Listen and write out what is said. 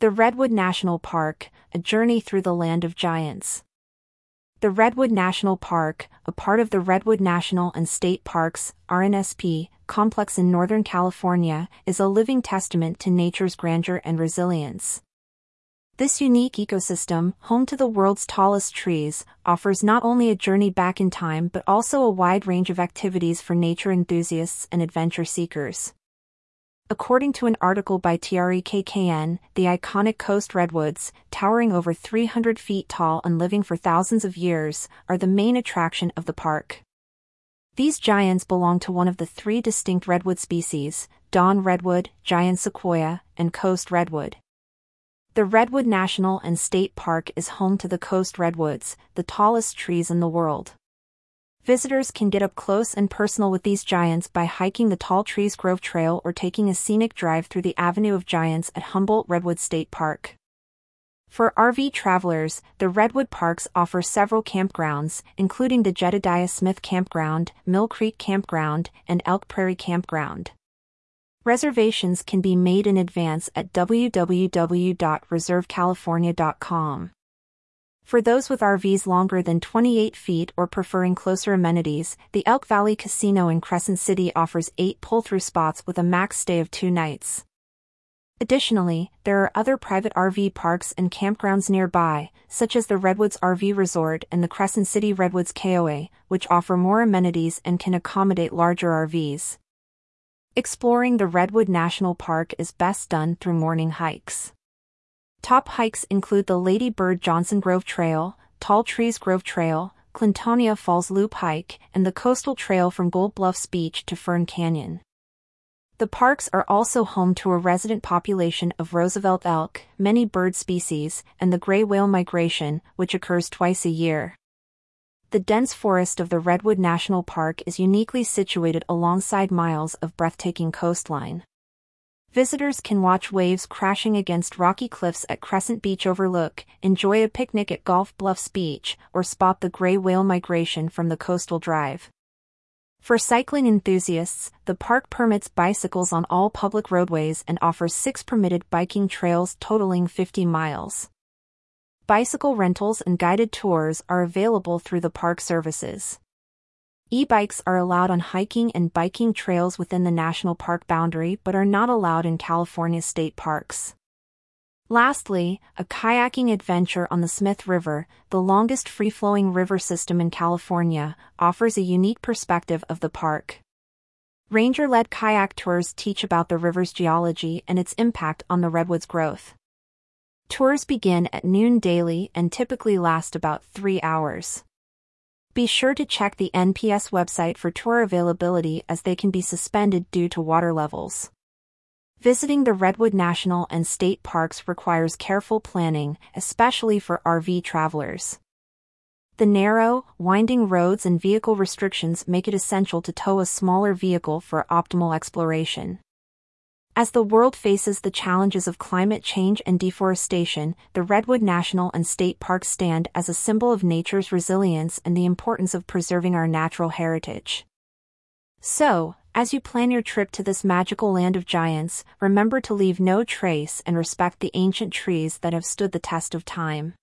The Redwood National Park, a journey through the land of giants. The Redwood National Park, a part of the Redwood National and State Parks, RNSP, complex in Northern California, is a living testament to nature's grandeur and resilience. This unique ecosystem, home to the world's tallest trees, offers not only a journey back in time but also a wide range of activities for nature enthusiasts and adventure seekers. According to an article by TREKKN, the iconic coast redwoods, towering over 300 feet tall and living for thousands of years, are the main attraction of the park. These giants belong to one of the three distinct redwood species, dawn redwood, giant sequoia, and coast redwood. The Redwood National and State Park is home to the coast redwoods, the tallest trees in the world. Visitors can get up close and personal with these giants by hiking the Tall Trees Grove Trail or taking a scenic drive through the Avenue of Giants at Humboldt Redwood State Park. For RV travelers, the Redwood Parks offer several campgrounds, including the Jedediah Smith Campground, Mill Creek Campground, and Elk Prairie Campground. Reservations can be made in advance at www.reservecalifornia.com. For those with RVs longer than 28 feet or preferring closer amenities, the Elk Valley Casino in Crescent City offers eight pull-through spots with a max stay of two nights. Additionally, there are other private RV parks and campgrounds nearby, such as the Redwoods RV Resort and the Crescent City Redwoods KOA, which offer more amenities and can accommodate larger RVs. Exploring the Redwood National Park is best done through morning hikes. Top hikes include the Lady Bird Johnson Grove Trail, Tall Trees Grove Trail, Clintonia Falls Loop Hike, and the Coastal Trail from Gold Bluffs Beach to Fern Canyon. The parks are also home to a resident population of Roosevelt elk, many bird species, and the gray whale migration, which occurs twice a year. The dense forest of the Redwood National Park is uniquely situated alongside miles of breathtaking coastline. Visitors can watch waves crashing against rocky cliffs at Crescent Beach Overlook, enjoy a picnic at Gold Bluffs Beach, or spot the gray whale migration from the coastal drive. For cycling enthusiasts, the park permits bicycles on all public roadways and offers six permitted biking trails totaling 50 miles. Bicycle rentals and guided tours are available through the park services. E-bikes are allowed on hiking and biking trails within the national park boundary but are not allowed in California state parks. Lastly, a kayaking adventure on the Smith River, the longest free-flowing river system in California, offers a unique perspective of the park. Ranger-led kayak tours teach about the river's geology and its impact on the redwood's growth. Tours begin at noon daily and typically last about three hours. Be sure to check the NPS website for tour availability as they can be suspended due to water levels. Visiting the Redwood National and State Parks requires careful planning, especially for RV travelers. The narrow, winding roads and vehicle restrictions make it essential to tow a smaller vehicle for optimal exploration. As the world faces the challenges of climate change and deforestation, the Redwood National and State Parks stand as a symbol of nature's resilience and the importance of preserving our natural heritage. So, as you plan your trip to this magical land of giants, remember to leave no trace and respect the ancient trees that have stood the test of time.